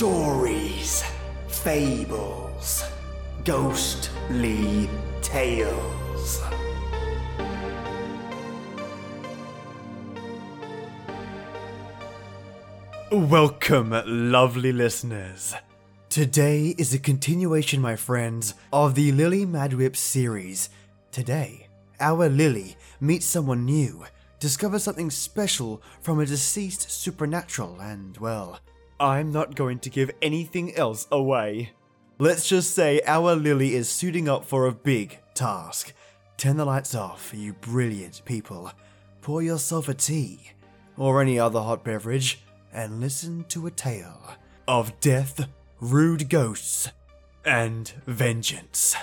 stories, fables, ghostly tales. Welcome, lovely listeners. Today is a continuation, my friends, of the Lily Madwhip series. Today, our Lily meets someone new, discovers something special from a deceased supernatural, and, well, I'm not going to give anything else away. Let's just say our Lily is suiting up for a big task. Turn the lights off, you brilliant people. Pour yourself a tea, or any other hot beverage, and listen to a tale of death, rude ghosts, and vengeance.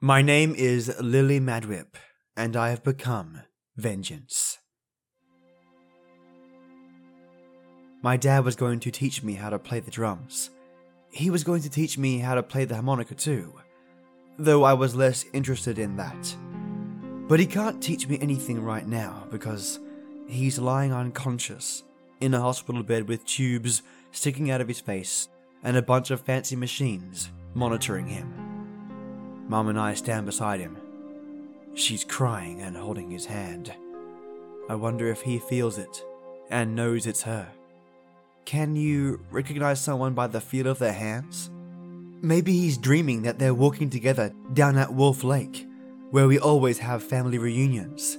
My name is Lily Madwhip, and I have become Vengeance. My dad was going to teach me how to play the drums. He was going to teach me how to play the harmonica too, though I was less interested in that. But he can't teach me anything right now because he's lying unconscious in a hospital bed with tubes sticking out of his face and a bunch of fancy machines monitoring him. Mum and I stand beside him. She's crying and holding his hand. I wonder if he feels it and knows it's her. Can you recognize someone by the feel of their hands? Maybe he's dreaming that they're walking together down at Wolf Lake where we always have family reunions.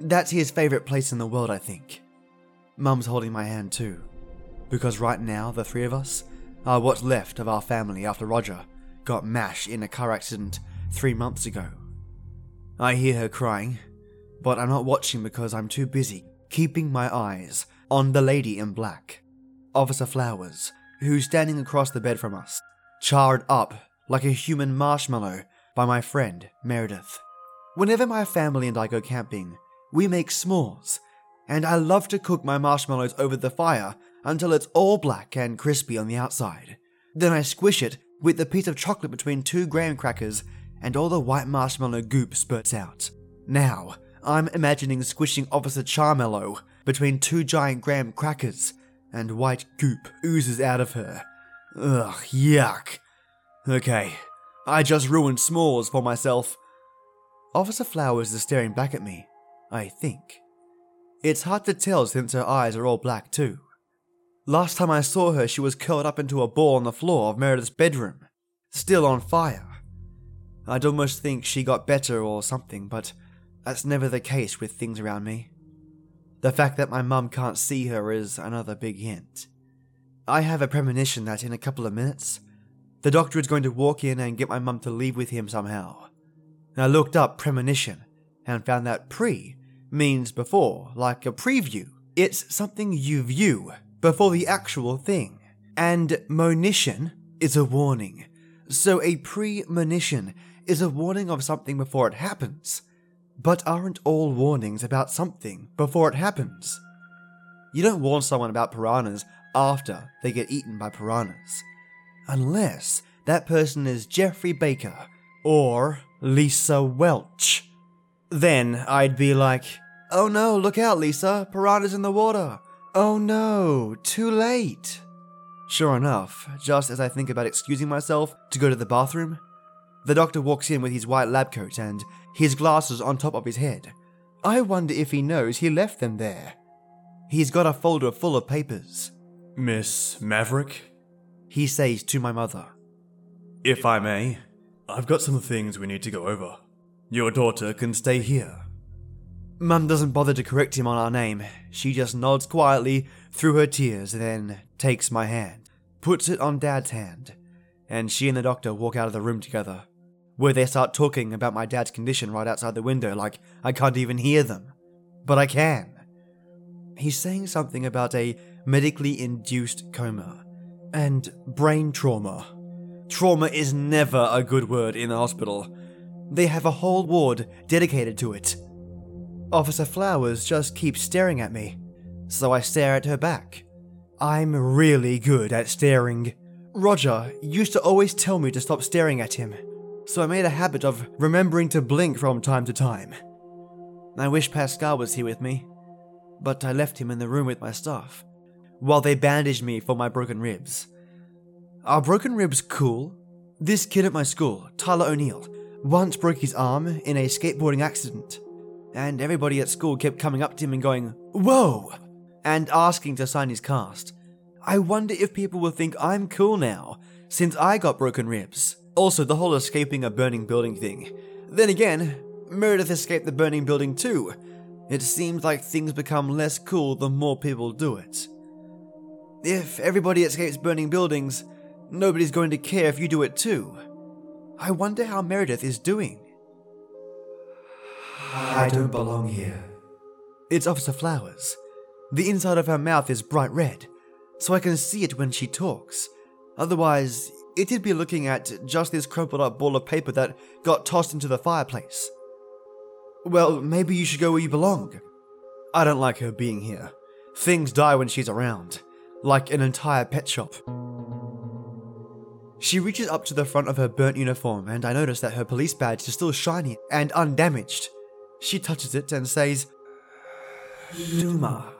That's his favourite place in the world, I think. Mum's holding my hand too, because right now the three of us are what's left of our family after Roger got mashed in a car accident three months ago. I hear her crying, but I'm not watching because I'm too busy keeping my eyes on the lady in black, Officer Flowers, who's standing across the bed from us, charred up like a human marshmallow by my friend Meredith. Whenever my family and I go camping, we make s'mores, and I love to cook my marshmallows over the fire until it's all black and crispy on the outside. Then I squish it with a piece of chocolate between two graham crackers, and all the white marshmallow goop spurts out. Now, I'm imagining squishing Officer Charmello between two giant graham crackers, and white goop oozes out of her. Ugh, yuck. Okay, I just ruined s'mores for myself. Officer Flowers is staring back at me, I think. It's hard to tell since her eyes are all black too. Last time I saw her, she was curled up into a ball on the floor of Meredith's bedroom, still on fire. I'd almost think she got better or something, but that's never the case with things around me. The fact that my mum can't see her is another big hint. I have a premonition that in a couple of minutes, the doctor is going to walk in and get my mum to leave with him somehow. I looked up premonition and found that pre means before, like a preview. It's something you view before the actual thing. And monition is a warning. So a premonition is a warning of something before it happens. But aren't all warnings about something before it happens? You don't warn someone about piranhas after they get eaten by piranhas unless that person is Jeffrey Baker or Lisa Welch. Then I'd be like, oh no, look out, Lisa, piranha's in the water. Oh no, too late. Sure enough, just as I think about excusing myself to go to the bathroom, the doctor walks in with his white lab coat and his glasses on top of his head. I wonder if he knows he left them there. He's got a folder full of papers. Miss Maverick? he says to my mother. If I may, I've got some things we need to go over. Your daughter can stay here. Mum doesn't bother to correct him on our name. She just nods quietly through her tears, then takes my hand, puts it on Dad's hand, and she and the doctor walk out of the room together, where they start talking about my dad's condition right outside the window like I can't even hear them. But I can. He's saying something about a medically induced coma and brain trauma. Trauma is never a good word in a hospital. They have a whole ward dedicated to it. Officer Flowers just keeps staring at me, so I stare at her back. I'm really good at staring. Roger used to always tell me to stop staring at him, so I made a habit of remembering to blink from time to time. I wish Pascal was here with me. but I left him in the room with my stuff, while they bandaged me for my broken ribs. Are broken ribs cool? This kid at my school, Tyler O'Neill, once broke his arm in a skateboarding accident, and everybody at school kept coming up to him and going, Whoa! and asking to sign his cast. I wonder if people will think I'm cool now, since I got broken ribs. Also, the whole escaping a burning building thing. Then again, Meredith escaped the burning building too. It seems like things become less cool the more people do it. If everybody escapes burning buildings, Nobody's going to care if you do it too. I wonder how Meredith is doing. I don't belong here. It's Officer Flowers. The inside of her mouth is bright red, so I can see it when she talks. Otherwise, it'd be looking at just this crumpled up ball of paper that got tossed into the fireplace. Well, maybe you should go where you belong. I don't like her being here. Things die when she's around, like an entire pet shop. She reaches up to the front of her burnt uniform, and I notice that her police badge is still shiny and undamaged. She touches it and says, Duma.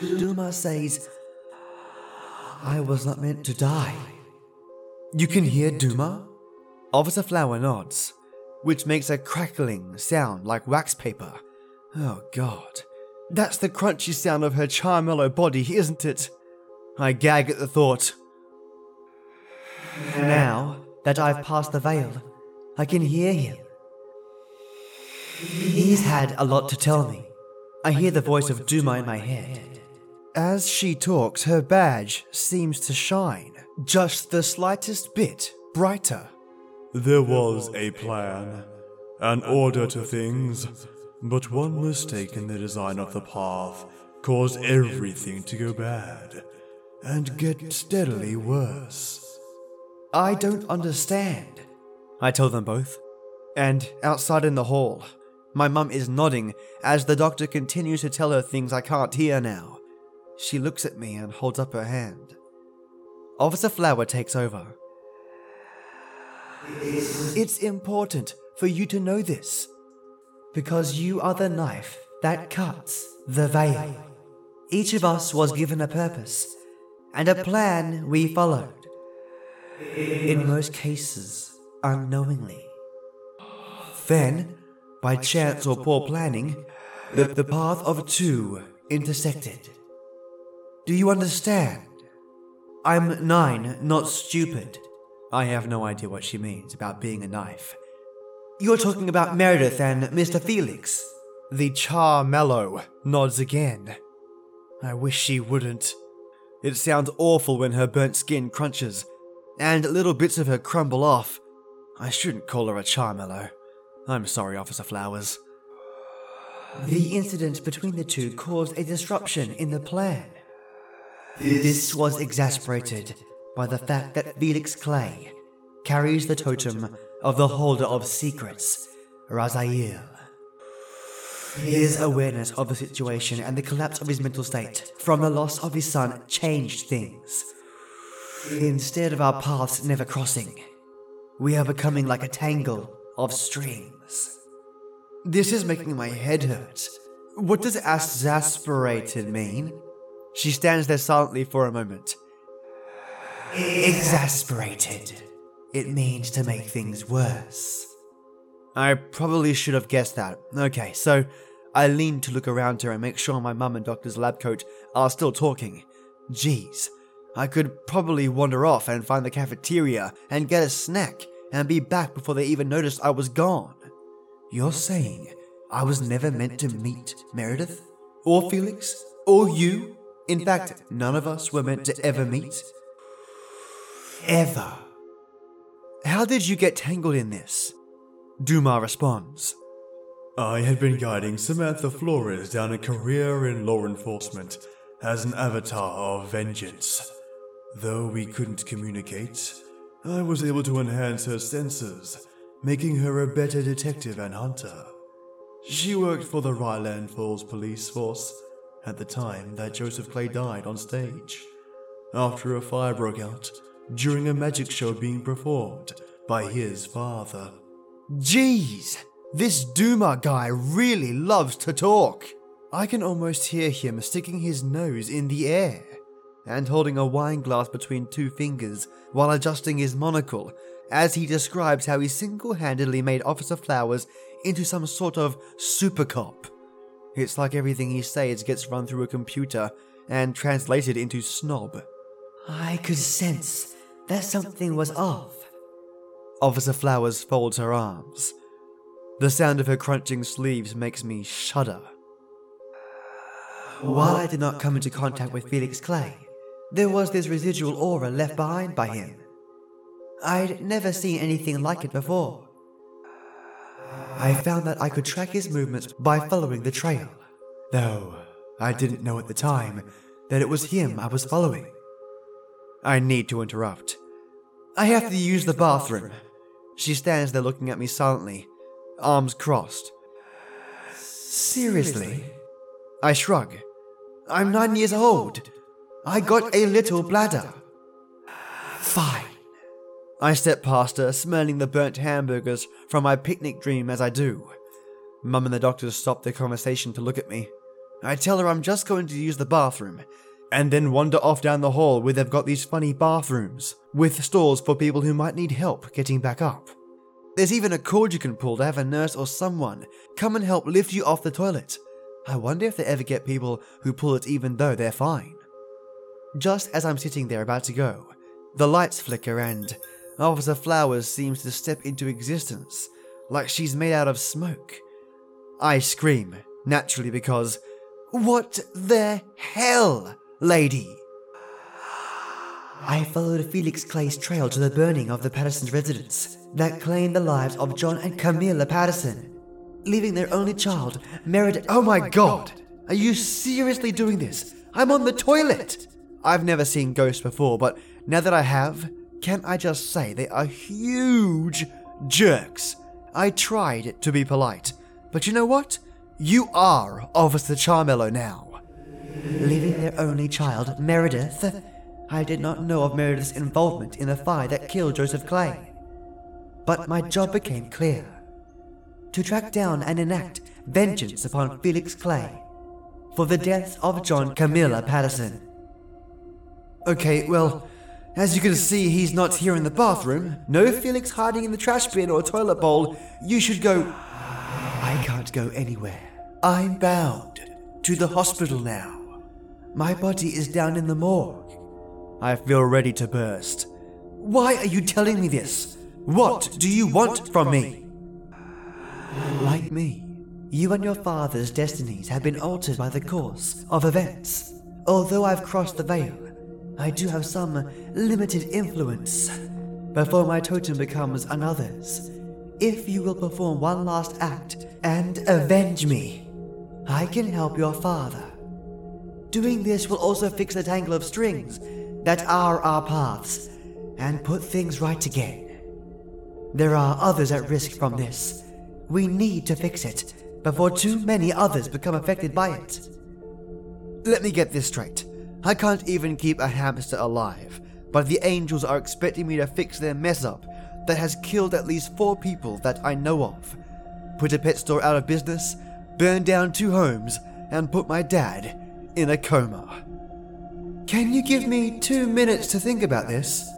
Duma says, I was not meant to die. You can hear Duma? Officer Flower nods, which makes a crackling sound like wax paper. Oh god. That's the crunchy sound of her charmello body, isn't it? I gag at the thought. Now that I've passed the veil, I can hear him. He's had a lot to tell me. I hear the voice of Duma in my head. As she talks, her badge seems to shine just the slightest bit brighter. There was a plan, an order to things, but one mistake in the design of the path caused everything to go bad and get steadily worse. I don't understand. I tell them both. And outside in the hall, my mum is nodding as the doctor continues to tell her things I can't hear now. She looks at me and holds up her hand. Officer Flower takes over. It's important for you to know this. Because you are the knife that cuts the veil. Each of us was given a purpose and a plan we followed in most cases, unknowingly. Then, by chance or poor planning, the, the path of two intersected. Do you understand? I'm nine, not stupid. I have no idea what she means about being a knife. You're talking about Meredith and Mr. Felix. The Charmello nods again. I wish she wouldn't. It sounds awful when her burnt skin crunches and little bits of her crumble off. I shouldn't call her a Charmello. I'm sorry, Officer Flowers. The incident between the two caused a disruption in the plan. This was exasperated by the fact that Felix Clay carries the totem of the Holder of Secrets, Raziel. His awareness of the situation and the collapse of his mental state from the loss of his son changed things. Instead of our paths never crossing, we are becoming like a tangle of strings. This is making my head hurt. What does exasperated mean? She stands there silently for a moment. Exasperated. It means to make things worse. I probably should have guessed that. Okay, so I lean to look around her and make sure my mum and Doctor's lab coat are still talking. Geez, I could probably wander off and find the cafeteria and get a snack and be back before they even noticed I was gone. You're saying I was never meant to meet Meredith? Or Felix? Or you? In fact, none of us were meant to ever meet? Ever. How did you get tangled in this? Duma responds. I had been guiding Samantha Flowers down a career in law enforcement as an avatar of vengeance. Though we couldn't communicate, I was able to enhance her senses, making her a better detective and hunter. She worked for the Ryland Falls police force at the time that Joseph Clay died on stage, after a fire broke out during a magic show being performed by his father. Jeez, this Duma guy really loves to talk. I can almost hear him sticking his nose in the air and holding a wine glass between two fingers while adjusting his monocle as he describes how he single handedly made Officer Flowers into some sort of super cop. It's like everything he says gets run through a computer and translated into snob. I could sense that something was off. Officer Flowers folds her arms. The sound of her crunching sleeves makes me shudder. While I did not come into contact with Felix Clay, there was this residual aura left behind by him. I'd never seen anything like it before. I found that I could track his movements by following the trail, though I didn't know at the time that it was him I was following. I need to interrupt. I have to use the bathroom. She stands there looking at me silently, arms crossed. Seriously? I shrug. I'm nine years old. I got a little bladder. Fine. I step past her, smelling the burnt hamburgers from my picnic dream as I do. Mum and the doctors stop their conversation to look at me. I tell her I'm just going to use the bathroom, and then wander off down the hall where they've got these funny bathrooms, with stalls for people who might need help getting back up. There's even a cord you can pull to have a nurse or someone come and help lift you off the toilet. I wonder if they ever get people who pull it even though they're fine. Just as I'm sitting there about to go, the lights flicker and Officer Flowers seems to step into existence, like she's made out of smoke. I scream, naturally, because what the hell, lady? I followed Felix Clay's trail to the burning of the Patterson's residence that claimed the lives of John and Camilla Patterson, leaving their only child, Meredith. Oh my god! Are you seriously doing this? I'm on the toilet! I've never seen ghosts before, but now that I have, can I just say they are huge jerks? I tried to be polite, but you know what? You are Officer Charmello now. Leaving their only child, Meredith? I did not know of Meredith's involvement in the fire that killed Joseph Clay. But my job became clear to track down and enact vengeance upon Felix Clay for the death of John Camilla Patterson. Okay, well, as you can see, he's not here in the bathroom. No Felix hiding in the trash bin or toilet bowl. You should go. I can't go anywhere. I'm bound to the hospital now. My body is down in the morgue. I feel ready to burst. Why are you telling me this? What do you want from me? Like me, you and your father's destinies have been altered by the course of events. Although I've crossed the veil, I do have some limited influence before my totem becomes another's. If you will perform one last act and avenge me, I can help your father. Doing this will also fix the tangle of strings that are our paths and put things right again. There are others at risk from this. We need to fix it before too many others become affected by it. Let me get this straight. I can't even keep a hamster alive, but the angels are expecting me to fix their mess up that has killed at least four people that I know of. Put a pet store out of business, burn down two homes, and put my dad in a coma. Can you give me two minutes to think about this?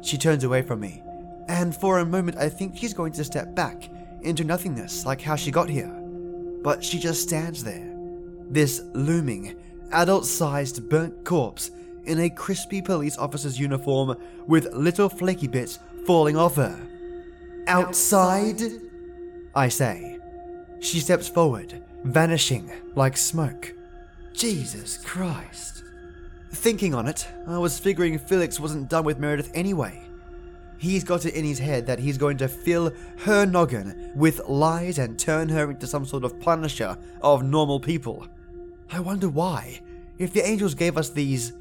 She turns away from me, and for a moment I think she's going to step back into nothingness like how she got here. But she just stands there, this looming, adult sized burnt corpse in a crispy police officer's uniform with little flaky bits falling off her. Outside? I say. She steps forward, vanishing like smoke. Jesus Christ. Thinking on it, I was figuring Felix wasn't done with Meredith anyway. He's got it in his head that he's going to fill her noggin with lies and turn her into some sort of punisher of normal people. I wonder why, if the angels gave us these.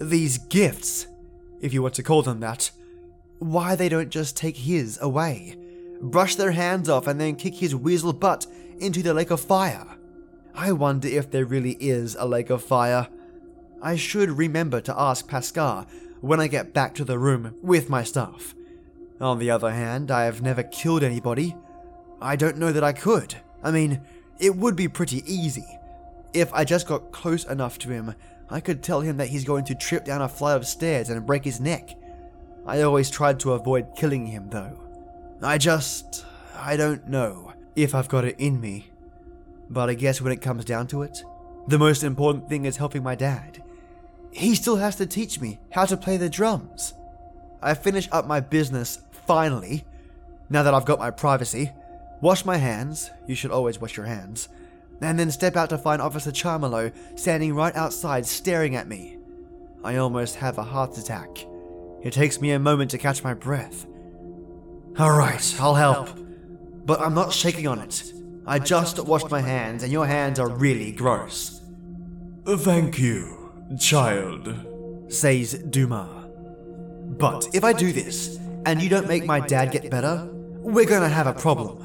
these gifts, if you want to call them that, why they don't just take his away, brush their hands off, and then kick his weasel butt into the lake of fire. I wonder if there really is a lake of fire. I should remember to ask Pascal when I get back to the room with my stuff. On the other hand, I have never killed anybody. I don't know that I could. I mean, it would be pretty easy. If I just got close enough to him, I could tell him that he's going to trip down a flight of stairs and break his neck. I always tried to avoid killing him, though. I just. I don't know if I've got it in me. But I guess when it comes down to it, the most important thing is helping my dad. He still has to teach me how to play the drums. I finish up my business, finally, now that I've got my privacy, wash my hands, you should always wash your hands, and then step out to find Officer Charmello standing right outside staring at me. I almost have a heart attack. It takes me a moment to catch my breath. Alright, I'll help. But I'm not shaking on it. I just washed my hands, and your hands are really gross. Thank you, child, says Duma. But if I do this, and you don't make my dad get better, we're gonna have a problem.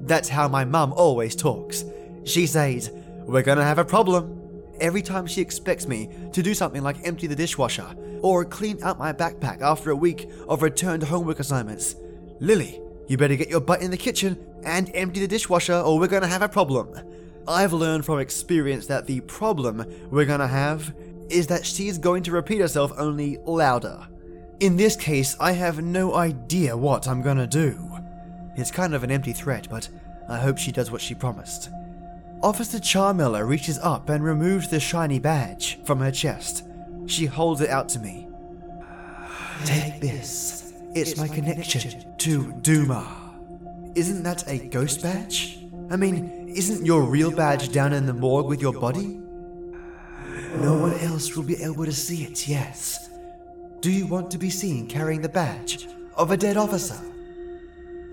That's how my mum always talks. She says, We're gonna have a problem. Every time she expects me to do something like empty the dishwasher or clean out my backpack after a week of returned homework assignments. Lily, you better get your butt in the kitchen and empty the dishwasher or we're gonna have a problem. I've learned from experience that the problem we're gonna have is that she's going to repeat herself only louder. In this case, I have no idea what I'm gonna do. It's kind of an empty threat, but I hope she does what she promised. Officer Charmello reaches up and removes the shiny badge from her chest. She holds it out to me. Take this. It's my connection to Duma. Isn't that a ghost badge? I mean, isn't your real badge down in the morgue with your body? No one else will be able to see it, yes. Do you want to be seen carrying the badge of a dead officer?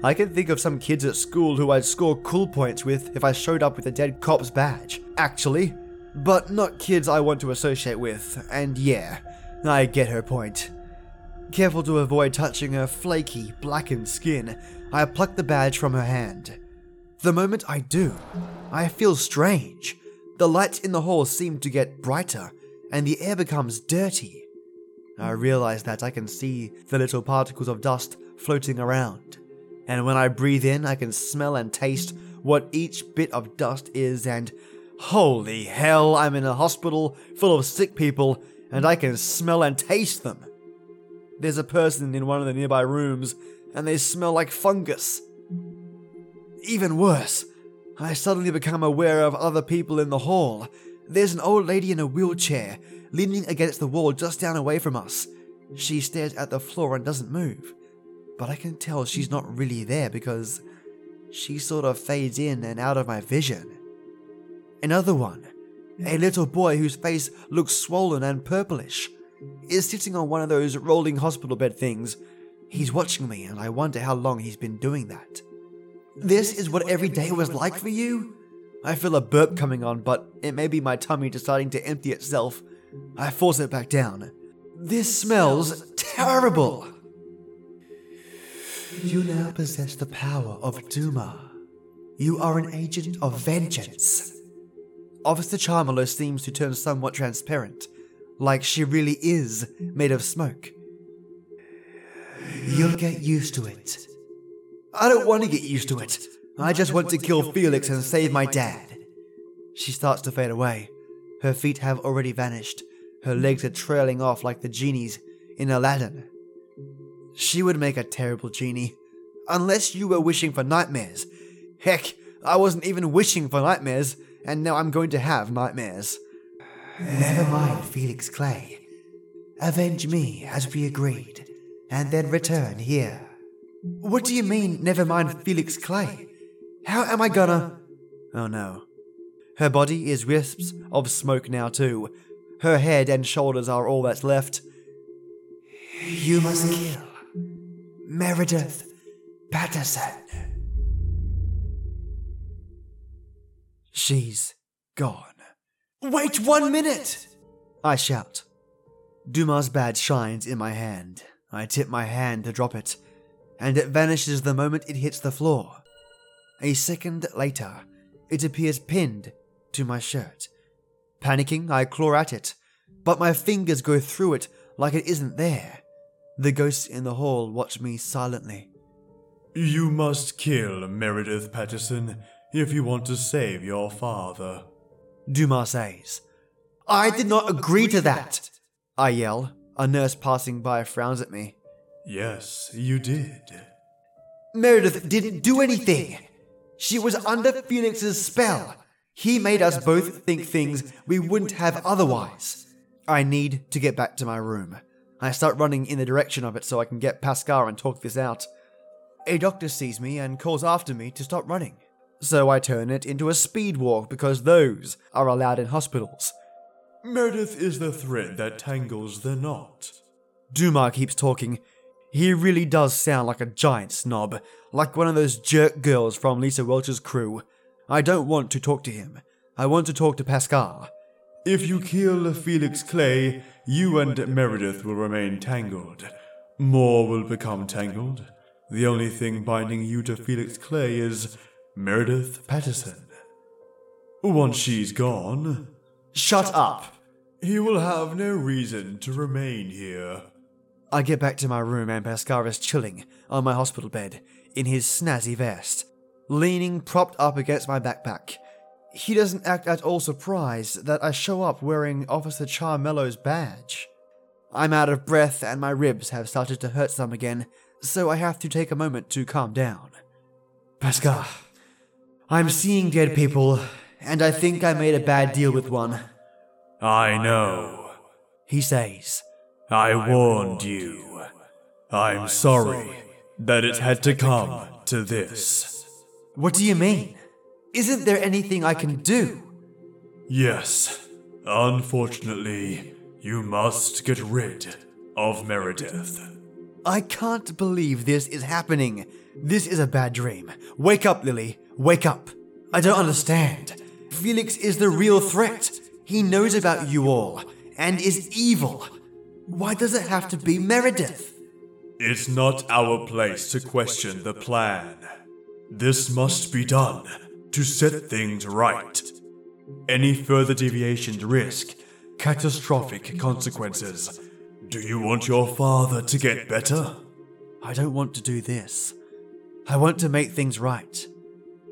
I can think of some kids at school who I'd score cool points with if I showed up with a dead cop's badge, actually. But not kids I want to associate with, and yeah, I get her point. Careful to avoid touching her flaky, blackened skin, I pluck the badge from her hand. The moment I do, I feel strange. The lights in the hall seem to get brighter, and the air becomes dirty. I realize that I can see the little particles of dust floating around and when I breathe in, I can smell and taste what each bit of dust is, and holy hell, I'm in a hospital full of sick people, and I can smell and taste them. There's a person in one of the nearby rooms, and they smell like fungus. Even worse, I suddenly become aware of other people in the hall. There's an old lady in a wheelchair, leaning against the wall just down away from us. She stares at the floor and doesn't move but I can tell she's not really there because she sort of fades in and out of my vision. Another one, a little boy whose face looks swollen and purplish, is sitting on one of those rolling hospital bed things. He's watching me, and I wonder how long he's been doing that. This is what every day was like for you? I feel a burp coming on, but it may be my tummy deciding to empty itself. I force it back down. This smells terrible. You now possess the power of Duma. You are an agent of vengeance. Officer Charmello seems to turn somewhat transparent, like she really is made of smoke. You'll get used to it. I don't want to get used to it. I just want to kill Felix and save my dad. She starts to fade away. Her feet have already vanished. Her legs are trailing off like the genies in Aladdin. She would make a terrible genie. Unless you were wishing for nightmares. Heck, I wasn't even wishing for nightmares, and now I'm going to have nightmares. Never mind, Felix Clay. Avenge me as we agreed, and then return here. What do you mean, never mind Felix Clay? How am I gonna. Oh no. Her body is wisps of smoke now, too. Her head and shoulders are all that's left. You must kill Meredith Patterson. She's gone. Wait one minute! I shout. Duma's badge shines in my hand. I tip my hand to drop it, and it vanishes the moment it hits the floor. A second later, it appears pinned to my shirt. Panicking, I claw at it, but my fingers go through it like it isn't there. The ghosts in the hall watch me silently. You must kill Meredith Patterson if you want to save your father. Dumas says. I did not agree to that, I yell. A nurse passing by frowns at me. Yes, you did. Meredith didn't do anything. She was under Felix's spell. He made us both think things we wouldn't have otherwise. I need to get back to my room. I start running in the direction of it so I can get Pascal and talk this out. A doctor sees me and calls after me to stop running. So I turn it into a speed walk because those are allowed in hospitals. Meredith is the thread that tangles the knot. Dumas keeps talking. He really does sound like a giant snob, like one of those jerk girls from Lisa Welch's crew. I don't want to talk to him. I want to talk to Pascal. If you kill Felix Clay, you and Meredith will remain tangled. More will become tangled. The only thing binding you to Felix Clay is Meredith Patterson. Once she's gone, Shut up! he will have no reason to remain here. I get back to my room and Pascal is chilling on my hospital bed in his snazzy vest, leaning propped up against my backpack. He doesn't act at all surprised that I show up wearing Officer Charmello's badge. I'm out of breath and my ribs have started to hurt some again, so I have to take a moment to calm down. Pascal, I'm seeing dead people, and I think I made a bad deal with one, I know. he says. I warned you. I'm sorry that it had to come to this. What do you mean? Isn't there anything I can do? Yes, unfortunately, you must get rid of Meredith. I can't believe this is happening. This is a bad dream. Wake up, Lily. Wake up. I don't understand. Felix is the real threat. He knows about you all and is evil. Why does it have to be Meredith? It's not our place to question the plan. This must be done to set things right. Any further deviations risk catastrophic consequences. Do you want your father to get better? I don't want to do this. I want to make things right.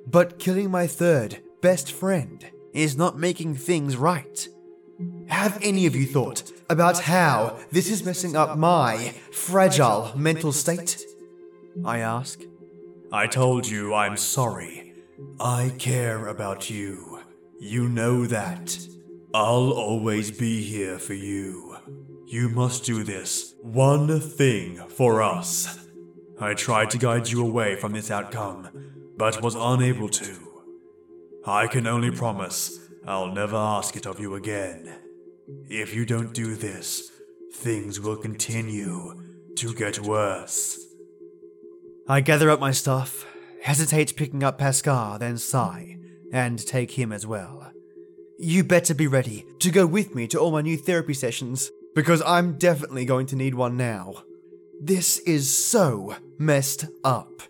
But killing my third best friend is not making things right. Have any of you thought about how this is messing up my fragile mental state? I ask. I told you I'm sorry. I care about you. You know that. I'll always be here for you. You must do this one thing for us. I tried to guide you away from this outcome, but was unable to. I can only promise I'll never ask it of you again. If you don't do this, things will continue to get worse. I gather up my stuff, hesitate picking up Pascal, then sigh, and take him as well. You better be ready to go with me to all my new therapy sessions, because I'm definitely going to need one now. This is so messed up.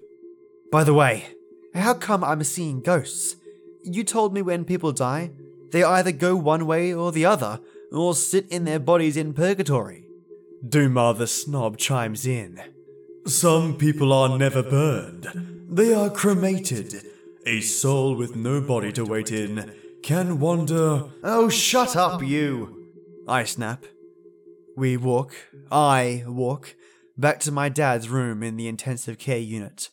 By the way, how come I'm seeing ghosts? You told me when people die, they either go one way or the other, or sit in their bodies in purgatory. Duma the snob chimes in. Some people are never burned, they are cremated. A soul with no body to wait in can wander. Oh, shut up, you! I snap. We walk, I walk, back to my dad's room in the intensive care unit.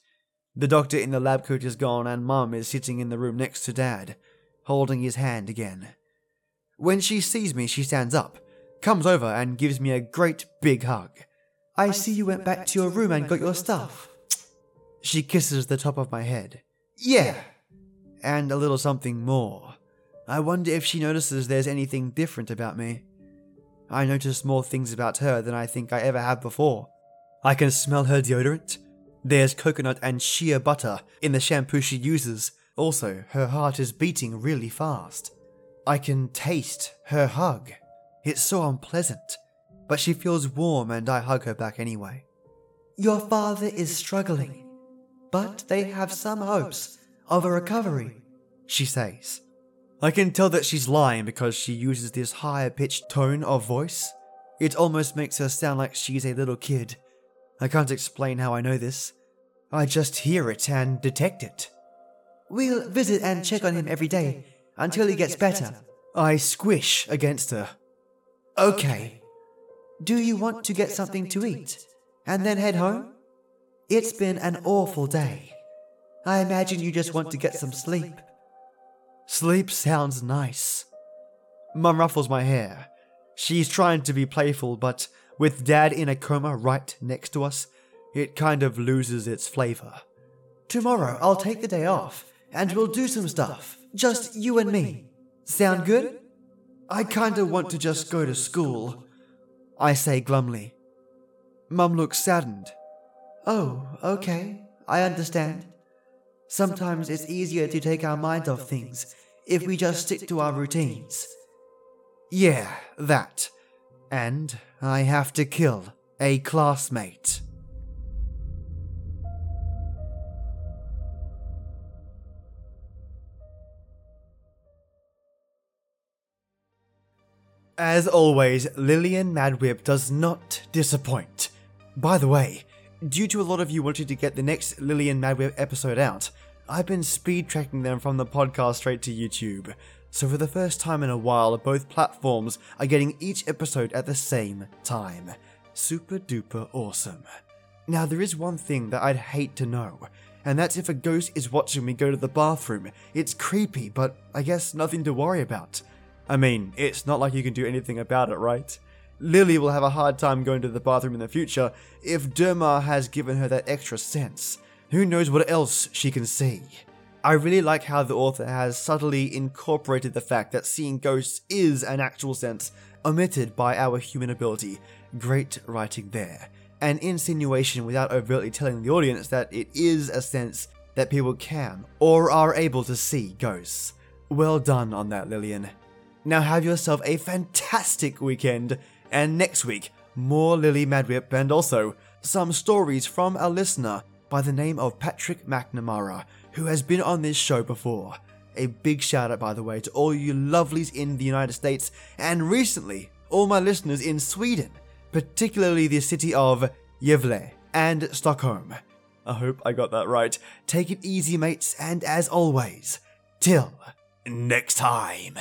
The doctor in the lab coat is gone, and Mum is sitting in the room next to Dad, holding his hand again. When she sees me, she stands up, comes over, and gives me a great big hug. I see you went back to your room and got your stuff. She kisses the top of my head. Yeah, and a little something more. I wonder if she notices there's anything different about me. I notice more things about her than I think I ever have before. I can smell her deodorant. There's coconut and shea butter in the shampoo she uses. Also, her heart is beating really fast. I can taste her hug. It's so unpleasant, but she feels warm and I hug her back anyway. Your father is struggling, but they have some hopes of a recovery, she says. I can tell that she's lying because she uses this higher pitched tone of voice. It almost makes her sound like she's a little kid. I can't explain how I know this. I just hear it and detect it. We'll visit and check on him every day until he gets better, I squish against her. Okay. Do you want to get something to eat and then head home? It's been an awful day. I imagine you just want to get some sleep. Sleep sounds nice. Mum ruffles my hair. She's trying to be playful, but with Dad in a coma right next to us, it kind of loses its flavor. Tomorrow I'll take the day off and we'll do some stuff. Just you and me. Sound good? I kinda want to just go to school, I say glumly. Mum looks saddened. Oh, okay. I understand. Sometimes it's easier to take our mind off things if we just stick to our routines. Yeah, that. And I have to kill a classmate. As always, Lillian Madwhip does not disappoint. By the way, due to a lot of you wanting to get the next Lillian Madwhip episode out, I've been speed tracking them from the podcast straight to YouTube. So for the first time in a while, both platforms are getting each episode at the same time. Super duper awesome. Now, there is one thing that I'd hate to know, and that's if a ghost is watching me go to the bathroom. It's creepy, but I guess nothing to worry about. I mean, it's not like you can do anything about it, right? Lily will have a hard time going to the bathroom in the future if Duma has given her that extra sense. Who knows what else she can see? I really like how the author has subtly incorporated the fact that seeing ghosts is an actual sense, omitted by our human ability. Great writing there. An insinuation without overtly telling the audience that it is a sense that people can or are able to see ghosts. Well done on that, Lillian. Now have yourself a fantastic weekend, and next week, more Lily Madwhip and also some stories from a listener by the name of Patrick McNamara, who has been on this show before. A big shout out, by the way, to all you lovelies in the United States, and recently, all my listeners in Sweden, particularly the city of Gävle and Stockholm. I hope I got that right. Take it easy, mates, and as always, till next time.